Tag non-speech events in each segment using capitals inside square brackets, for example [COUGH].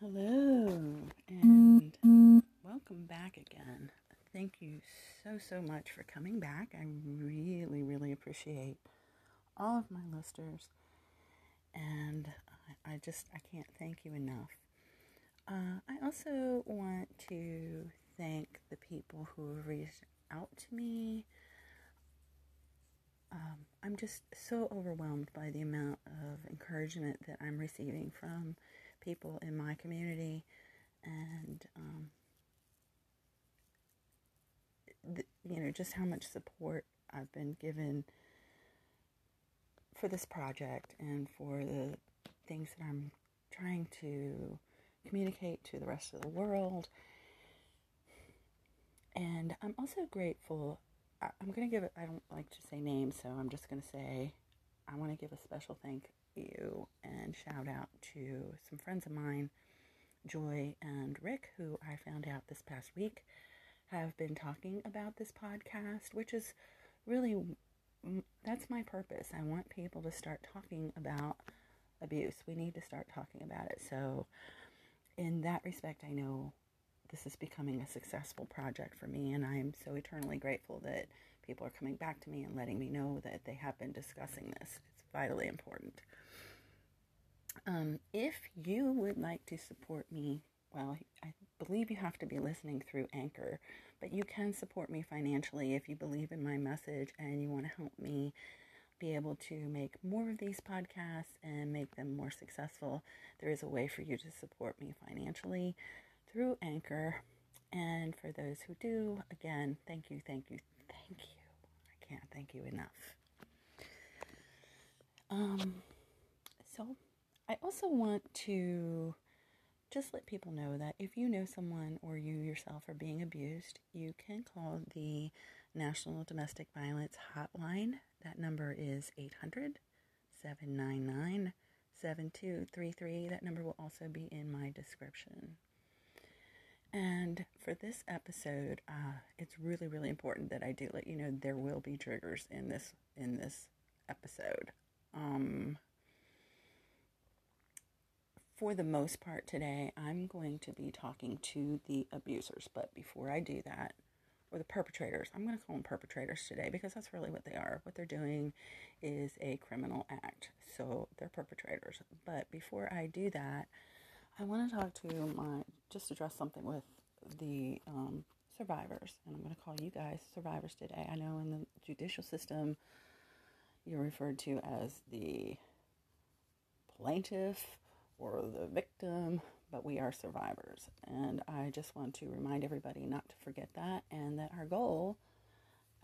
Hello, and welcome back again. Thank you so, so much for coming back. I really, really appreciate all of my listeners, and I, I just, I can't thank you enough. Uh, I also want to thank the people who reached out to me. Um, I'm just so overwhelmed by the amount of encouragement that I'm receiving from people in my community and um, the, you know just how much support I've been given for this project and for the things that I'm trying to communicate to the rest of the world. And I'm also grateful. I'm going to give it, I don't like to say names, so I'm just going to say I want to give a special thank you and shout out to some friends of mine, Joy and Rick, who I found out this past week have been talking about this podcast, which is really that's my purpose. I want people to start talking about abuse. We need to start talking about it. So, in that respect, I know this is becoming a successful project for me, and I'm so eternally grateful that people are coming back to me and letting me know that they have been discussing this. It's vitally important. Um, if you would like to support me, well, I believe you have to be listening through Anchor, but you can support me financially if you believe in my message and you want to help me be able to make more of these podcasts and make them more successful. There is a way for you to support me financially through Anchor. And for those who do, again, thank you, thank you, thank you. Can't thank you enough. Um, so I also want to just let people know that if you know someone or you yourself are being abused, you can call the National Domestic Violence Hotline. That number is 800 799 7233. That number will also be in my description. And for this episode, uh, it's really, really important that I do let you know there will be triggers in this in this episode. Um, for the most part today, I'm going to be talking to the abusers. But before I do that, or the perpetrators, I'm going to call them perpetrators today because that's really what they are. What they're doing is a criminal act. So they're perpetrators. But before I do that, I want to talk to my, just address something with the um, survivors. And I'm going to call you guys survivors today. I know in the judicial system, you're referred to as the plaintiff or the victim, but we are survivors. And I just want to remind everybody not to forget that and that our goal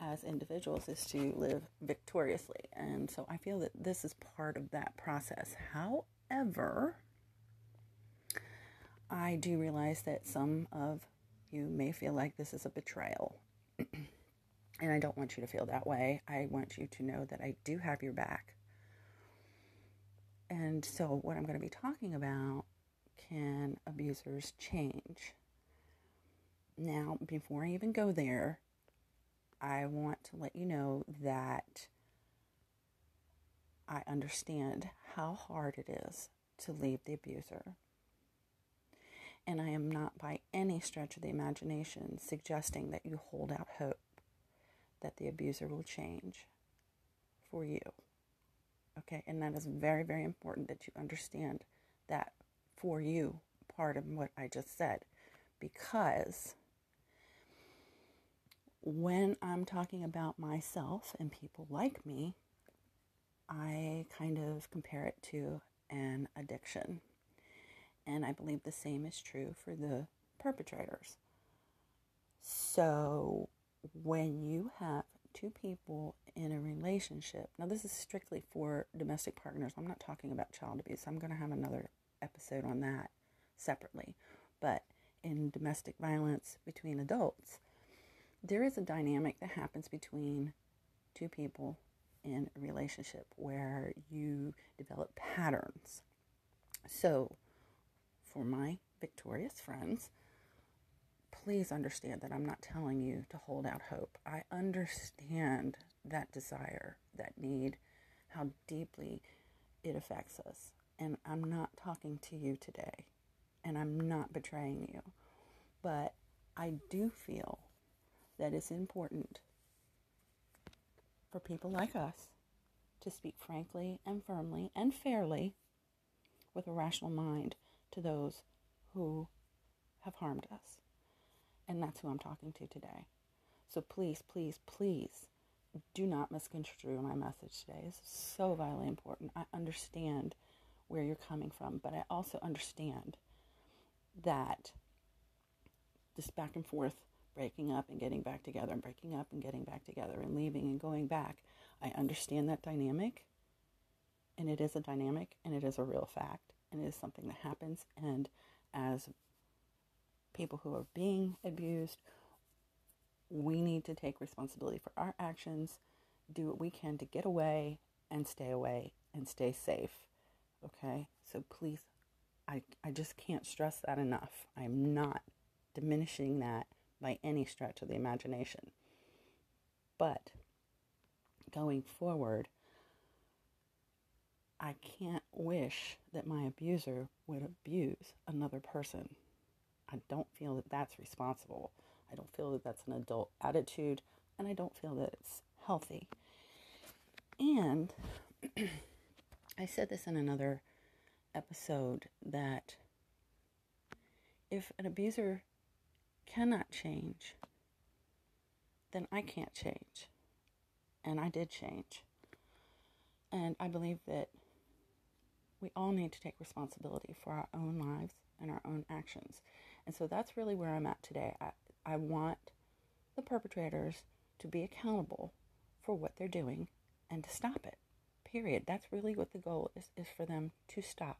as individuals is to live victoriously. And so I feel that this is part of that process. However, I do realize that some of you may feel like this is a betrayal. [CLEARS THROAT] and I don't want you to feel that way. I want you to know that I do have your back. And so, what I'm going to be talking about can abusers change? Now, before I even go there, I want to let you know that I understand how hard it is to leave the abuser. And I am not by any stretch of the imagination suggesting that you hold out hope that the abuser will change for you. Okay, and that is very, very important that you understand that for you part of what I just said. Because when I'm talking about myself and people like me, I kind of compare it to an addiction. And I believe the same is true for the perpetrators. So when you have two people in a relationship, now this is strictly for domestic partners. I'm not talking about child abuse. I'm going to have another episode on that separately. But in domestic violence between adults, there is a dynamic that happens between two people in a relationship where you develop patterns. So, for my victorious friends, please understand that I'm not telling you to hold out hope. I understand that desire, that need, how deeply it affects us. And I'm not talking to you today and I'm not betraying you. But I do feel that it's important for people like us to speak frankly and firmly and fairly with a rational mind to those who have harmed us. And that's who I'm talking to today. So please, please, please do not misconstrue my message today. It's so vitally important. I understand where you're coming from, but I also understand that this back and forth, breaking up and getting back together, and breaking up and getting back together, and leaving and going back, I understand that dynamic. And it is a dynamic and it is a real fact and it is something that happens. And as people who are being abused, we need to take responsibility for our actions, do what we can to get away and stay away and stay safe. Okay? So please, I, I just can't stress that enough. I'm not diminishing that by any stretch of the imagination. But going forward, I can't wish that my abuser would abuse another person. I don't feel that that's responsible. I don't feel that that's an adult attitude, and I don't feel that it's healthy. And [CLEARS THROAT] I said this in another episode that if an abuser cannot change, then I can't change. And I did change. And I believe that we all need to take responsibility for our own lives and our own actions. And so that's really where I'm at today. I, I want the perpetrators to be accountable for what they're doing and to stop it. Period. That's really what the goal is, is for them to stop.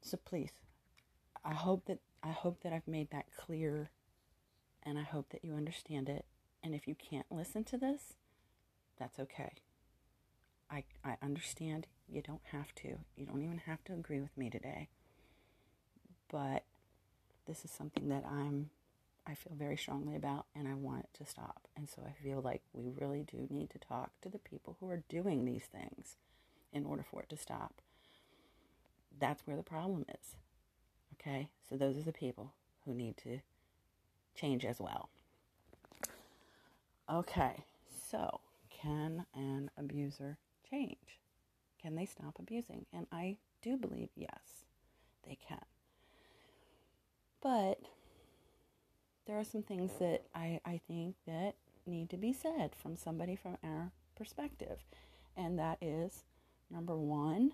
So please, I hope that I hope that I've made that clear and I hope that you understand it. And if you can't listen to this, that's okay. I, I understand you don't have to. You don't even have to agree with me today. But this is something that I'm I feel very strongly about and I want it to stop. And so I feel like we really do need to talk to the people who are doing these things in order for it to stop. That's where the problem is. Okay? So those are the people who need to change as well. Okay, so can an abuser change? Can they stop abusing? And I do believe yes, they can. But there are some things that I, I think that need to be said from somebody from our perspective. And that is number one,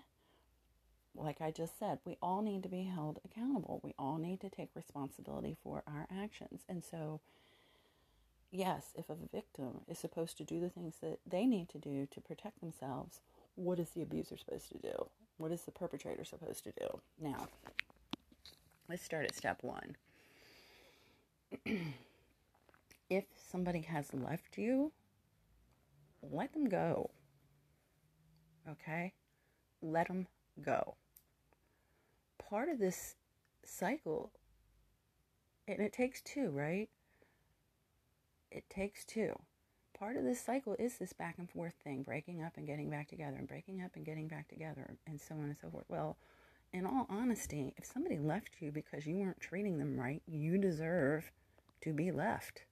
like I just said, we all need to be held accountable. We all need to take responsibility for our actions. And so, yes, if a victim is supposed to do the things that they need to do to protect themselves, what is the abuser supposed to do? What is the perpetrator supposed to do? Now, let's start at step one. [CLEARS THROAT] if somebody has left you, let them go. Okay? Let them go. Part of this cycle, and it takes two, right? It takes two part of this cycle is this back and forth thing, breaking up and getting back together, and breaking up and getting back together, and so on and so forth. Well, in all honesty, if somebody left you because you weren't treating them right, you deserve to be left.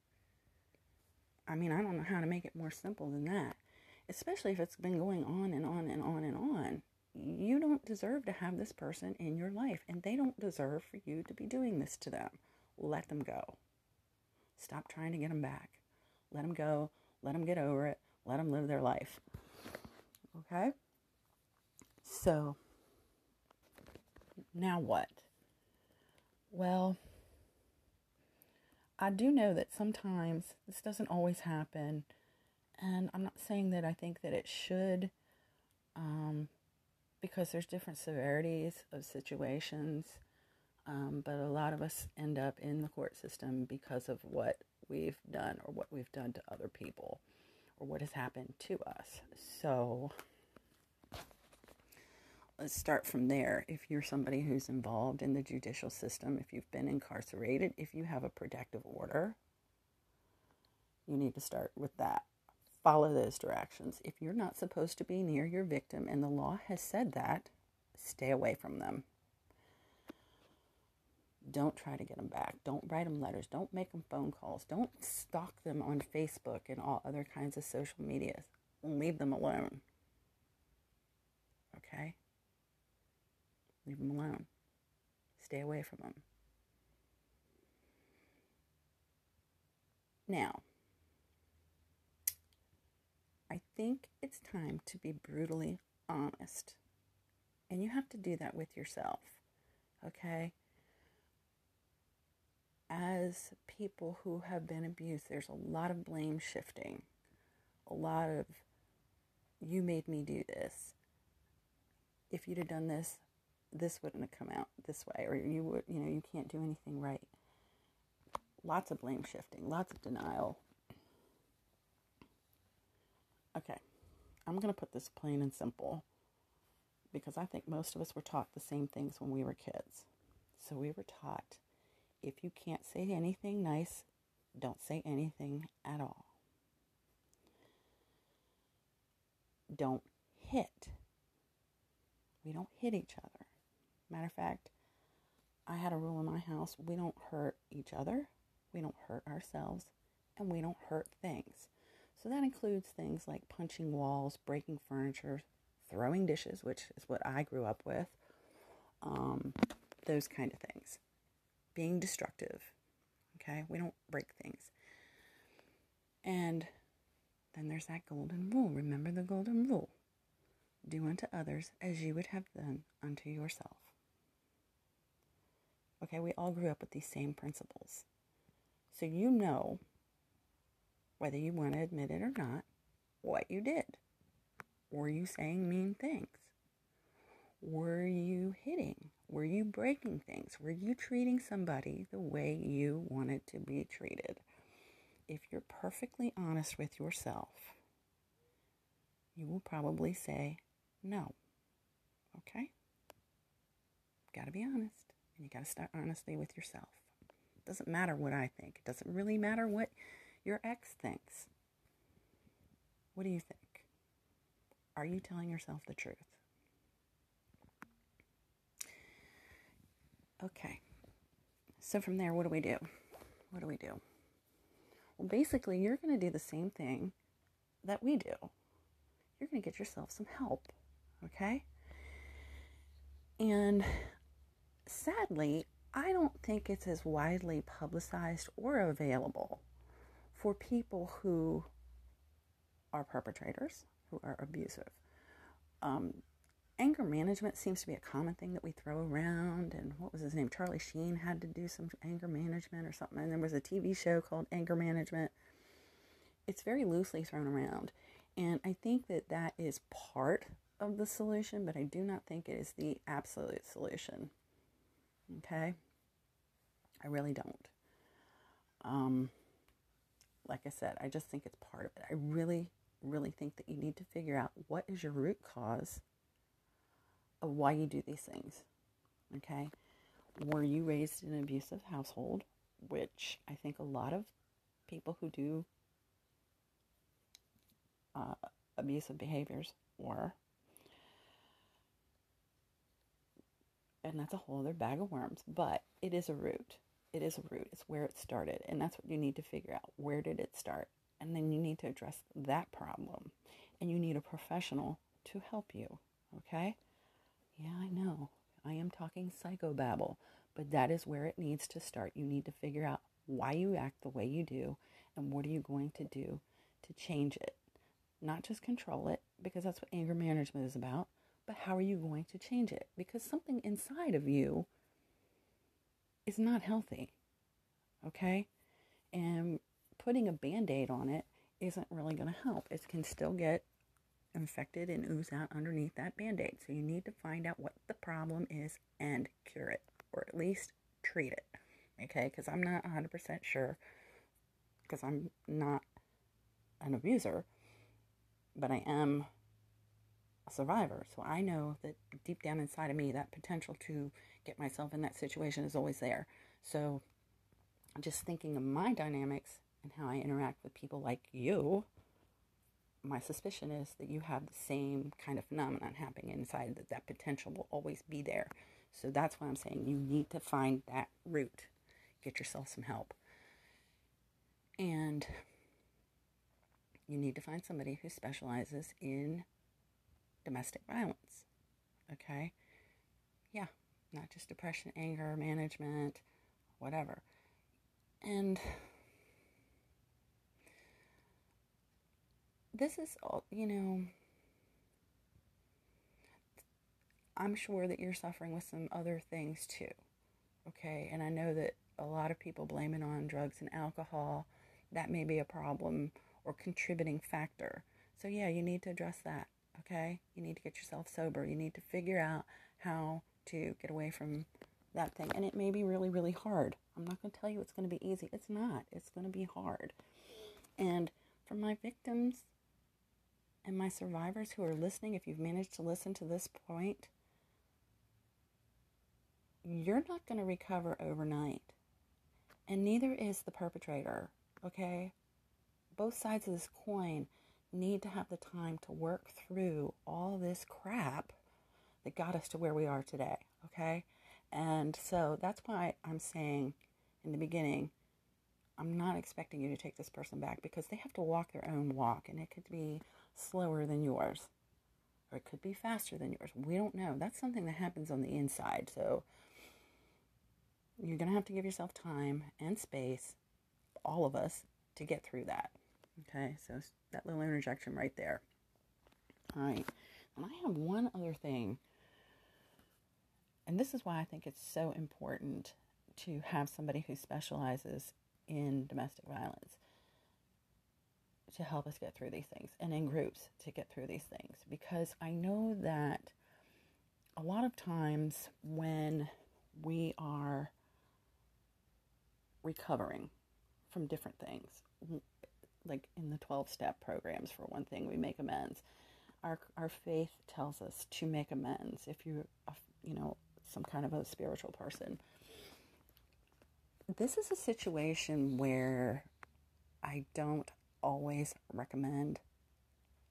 I mean, I don't know how to make it more simple than that. Especially if it's been going on and on and on and on. You don't deserve to have this person in your life, and they don't deserve for you to be doing this to them. Let them go. Stop trying to get them back. Let them go. Let them get over it. Let them live their life. Okay? So, now what? Well, I do know that sometimes this doesn't always happen. And I'm not saying that I think that it should, um, because there's different severities of situations. Um, but a lot of us end up in the court system because of what we've done or what we've done to other people or what has happened to us. So let's start from there. If you're somebody who's involved in the judicial system, if you've been incarcerated, if you have a protective order, you need to start with that. Follow those directions. If you're not supposed to be near your victim and the law has said that, stay away from them. Don't try to get them back. Don't write them letters. Don't make them phone calls. Don't stalk them on Facebook and all other kinds of social media. Leave them alone. Okay? Leave them alone. Stay away from them. Now, I think it's time to be brutally honest. And you have to do that with yourself. Okay? As people who have been abused, there's a lot of blame shifting. A lot of, you made me do this. If you'd have done this, this wouldn't have come out this way. Or you would, you know, you can't do anything right. Lots of blame shifting, lots of denial. Okay, I'm going to put this plain and simple because I think most of us were taught the same things when we were kids. So we were taught if you can't say anything nice, don't say anything at all. Don't hit. We don't hit each other. Matter of fact, I had a rule in my house we don't hurt each other, we don't hurt ourselves, and we don't hurt things. So that includes things like punching walls, breaking furniture, throwing dishes, which is what I grew up with, um, those kind of things. Being destructive. Okay, we don't break things. And then there's that golden rule. Remember the golden rule do unto others as you would have done unto yourself. Okay, we all grew up with these same principles. So you know, whether you want to admit it or not, what you did. Were you saying mean things? Were you hitting? Were you breaking things? Were you treating somebody the way you wanted to be treated? If you're perfectly honest with yourself, you will probably say no. Okay? Got to be honest. And you got to start honestly with yourself. It doesn't matter what I think. It doesn't really matter what your ex thinks. What do you think? Are you telling yourself the truth? Okay. So from there, what do we do? What do we do? Well, basically, you're going to do the same thing that we do. You're going to get yourself some help. Okay? And sadly, I don't think it's as widely publicized or available for people who are perpetrators, who are abusive. Um, anger management seems to be a common thing that we throw around. And what was his name? Charlie Sheen had to do some anger management or something. And there was a TV show called Anger Management. It's very loosely thrown around. And I think that that is part of the solution, but I do not think it is the absolute solution. Okay? I really don't. Um, like I said, I just think it's part of it. I really, really think that you need to figure out what is your root cause of why you do these things. Okay? Were you raised in an abusive household? Which I think a lot of people who do uh, abusive behaviors were. And that's a whole other bag of worms, but it is a root. It is a root. It's where it started. And that's what you need to figure out. Where did it start? And then you need to address that problem. And you need a professional to help you. Okay? Yeah, I know. I am talking psychobabble, but that is where it needs to start. You need to figure out why you act the way you do and what are you going to do to change it. Not just control it, because that's what anger management is about, but how are you going to change it? Because something inside of you is not healthy. Okay? And putting a band aid on it isn't really going to help. It can still get infected and ooze out underneath that band aid. So you need to find out what the problem is and cure it, or at least treat it. Okay? Because I'm not 100% sure, because I'm not an abuser, but I am a survivor. So I know that deep down inside of me, that potential to get myself in that situation is always there. So just thinking of my dynamics and how I interact with people like you, my suspicion is that you have the same kind of phenomenon happening inside, that that potential will always be there. So that's why I'm saying you need to find that root. Get yourself some help. And you need to find somebody who specializes in domestic violence. Okay? Yeah, not just depression, anger, management, whatever. And this is all, you know, I'm sure that you're suffering with some other things too. Okay? And I know that a lot of people blame it on drugs and alcohol. That may be a problem or contributing factor. So, yeah, you need to address that. Okay? You need to get yourself sober. You need to figure out how to get away from that thing. And it may be really, really hard. I'm not going to tell you it's going to be easy. It's not. It's going to be hard. And for my victims and my survivors who are listening, if you've managed to listen to this point, you're not going to recover overnight. And neither is the perpetrator, okay? Both sides of this coin need to have the time to work through all this crap that got us to where we are today, okay? And so that's why I'm saying in the beginning, I'm not expecting you to take this person back because they have to walk their own walk and it could be slower than yours or it could be faster than yours. We don't know. That's something that happens on the inside. So you're going to have to give yourself time and space, all of us, to get through that. Okay, so that little interjection right there. All right, and I have one other thing, and this is why I think it's so important to have somebody who specializes in domestic violence to help us get through these things and in groups to get through these things because I know that a lot of times when we are recovering from different things. Like in the 12 step programs, for one thing, we make amends. Our, our faith tells us to make amends if you're, you know, some kind of a spiritual person. This is a situation where I don't always recommend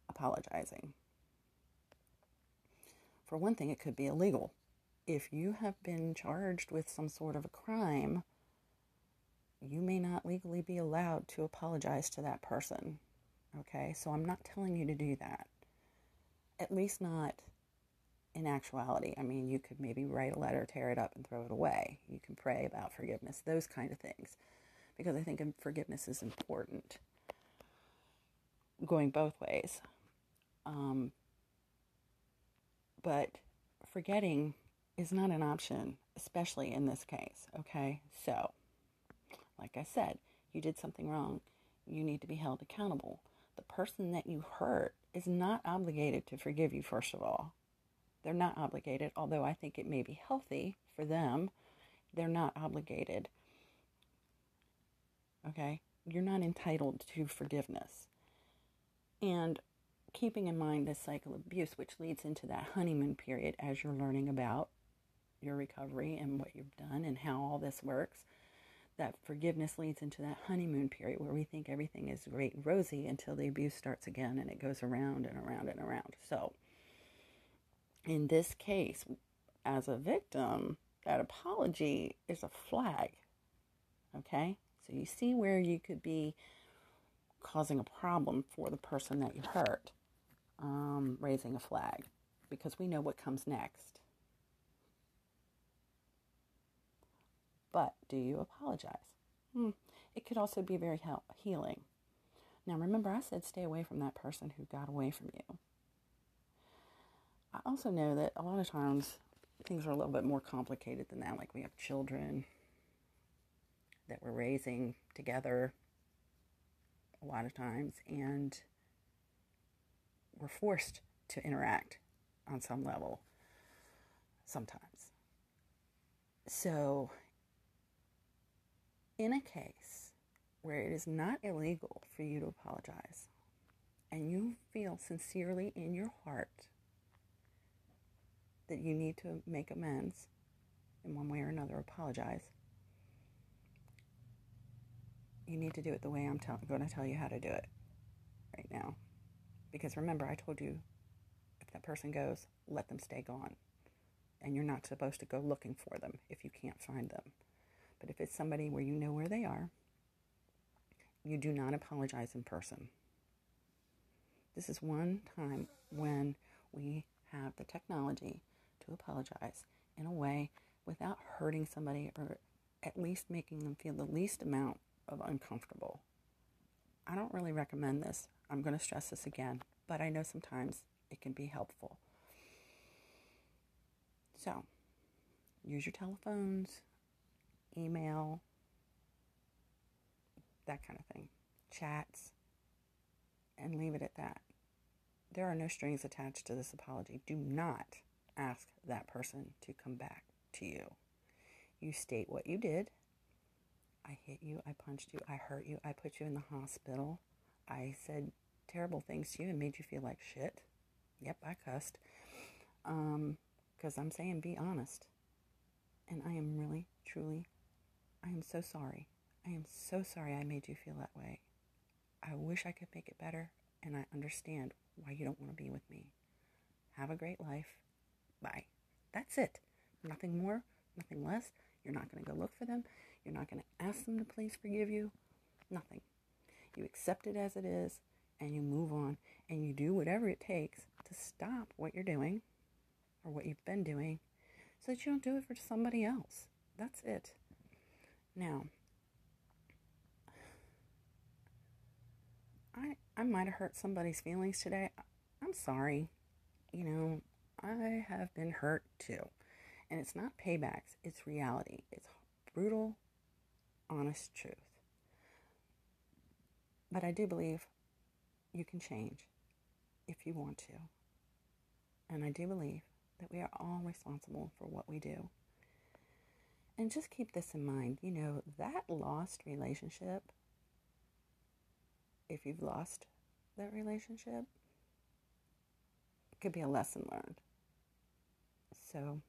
apologizing. For one thing, it could be illegal. If you have been charged with some sort of a crime, you may not legally be allowed to apologize to that person. Okay, so I'm not telling you to do that. At least not in actuality. I mean, you could maybe write a letter, tear it up, and throw it away. You can pray about forgiveness, those kind of things. Because I think forgiveness is important going both ways. Um, but forgetting is not an option, especially in this case. Okay, so like I said, you did something wrong. You need to be held accountable. The person that you hurt is not obligated to forgive you, first of all. They're not obligated, although I think it may be healthy for them. They're not obligated. Okay? You're not entitled to forgiveness. And keeping in mind this cycle of abuse, which leads into that honeymoon period as you're learning about your recovery and what you've done and how all this works, that forgiveness leads into that honeymoon period where we think everything is great and rosy until the abuse starts again and it goes around and around and around. So, in this case, as a victim, that apology is a flag. Okay? So, you see where you could be causing a problem for the person that you hurt, um, raising a flag, because we know what comes next. But do you apologize? Hmm. It could also be very help, healing. Now, remember, I said stay away from that person who got away from you. I also know that a lot of times things are a little bit more complicated than that. Like we have children that we're raising together a lot of times, and we're forced to interact on some level sometimes. So in a case where it is not illegal for you to apologize and you feel sincerely in your heart that you need to make amends in one way or another, apologize, you need to do it the way I'm going to tell you how to do it right now. Because remember, I told you if that person goes, let them stay gone. and you're not supposed to go looking for them if you can't find them. But if it's somebody where you know where they are, you do not apologize in person. This is one time when we have the technology to apologize in a way without hurting somebody or at least making them feel the least amount of uncomfortable. I don't really recommend this. I'm going to stress this again, but I know sometimes it can be helpful. So, use your telephones, email, that kind of thing, chats, and leave it at that. There are no strings attached to this apology. Do not ask that person to come back to you. You state what you did. I hit you, I punched you, I hurt you, I put you in the hospital. I said terrible things to you and made you feel like shit. Yep, I cussed. Um, because I'm saying be honest. And I am really, truly, I am so sorry. I am so sorry I made you feel that way. I wish I could make it better, and I understand why you don't want to be with me. Have a great life. Bye. That's it. Nothing more, nothing less. You're not going to go look for them. You're not going to ask them to please forgive you. Nothing. You accept it as it is and you move on and you do whatever it takes to stop what you're doing or what you've been doing so that you don't do it for somebody else. That's it. Now, I I might have hurt somebody's feelings today. I'm sorry. You know, I have been hurt too. And it's not paybacks, it's reality. It's brutal, honest truth. But I do believe you can change if you want to. And I do believe that we are all responsible for what we do. And just keep this in mind you know, that lost relationship, if you've lost that relationship, could be a lesson learned. So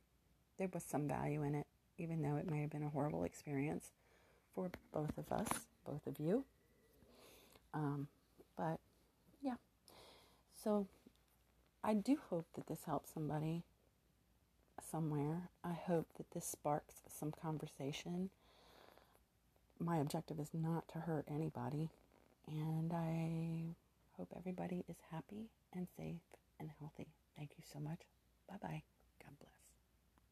there was some value in it, even though it may have been a horrible experience for both of us, both of you. Um, but yeah, so I do hope that this helps somebody somewhere. I hope that this sparks some conversation. My objective is not to hurt anybody, and I hope everybody is happy and safe and healthy. Thank you so much. Bye bye.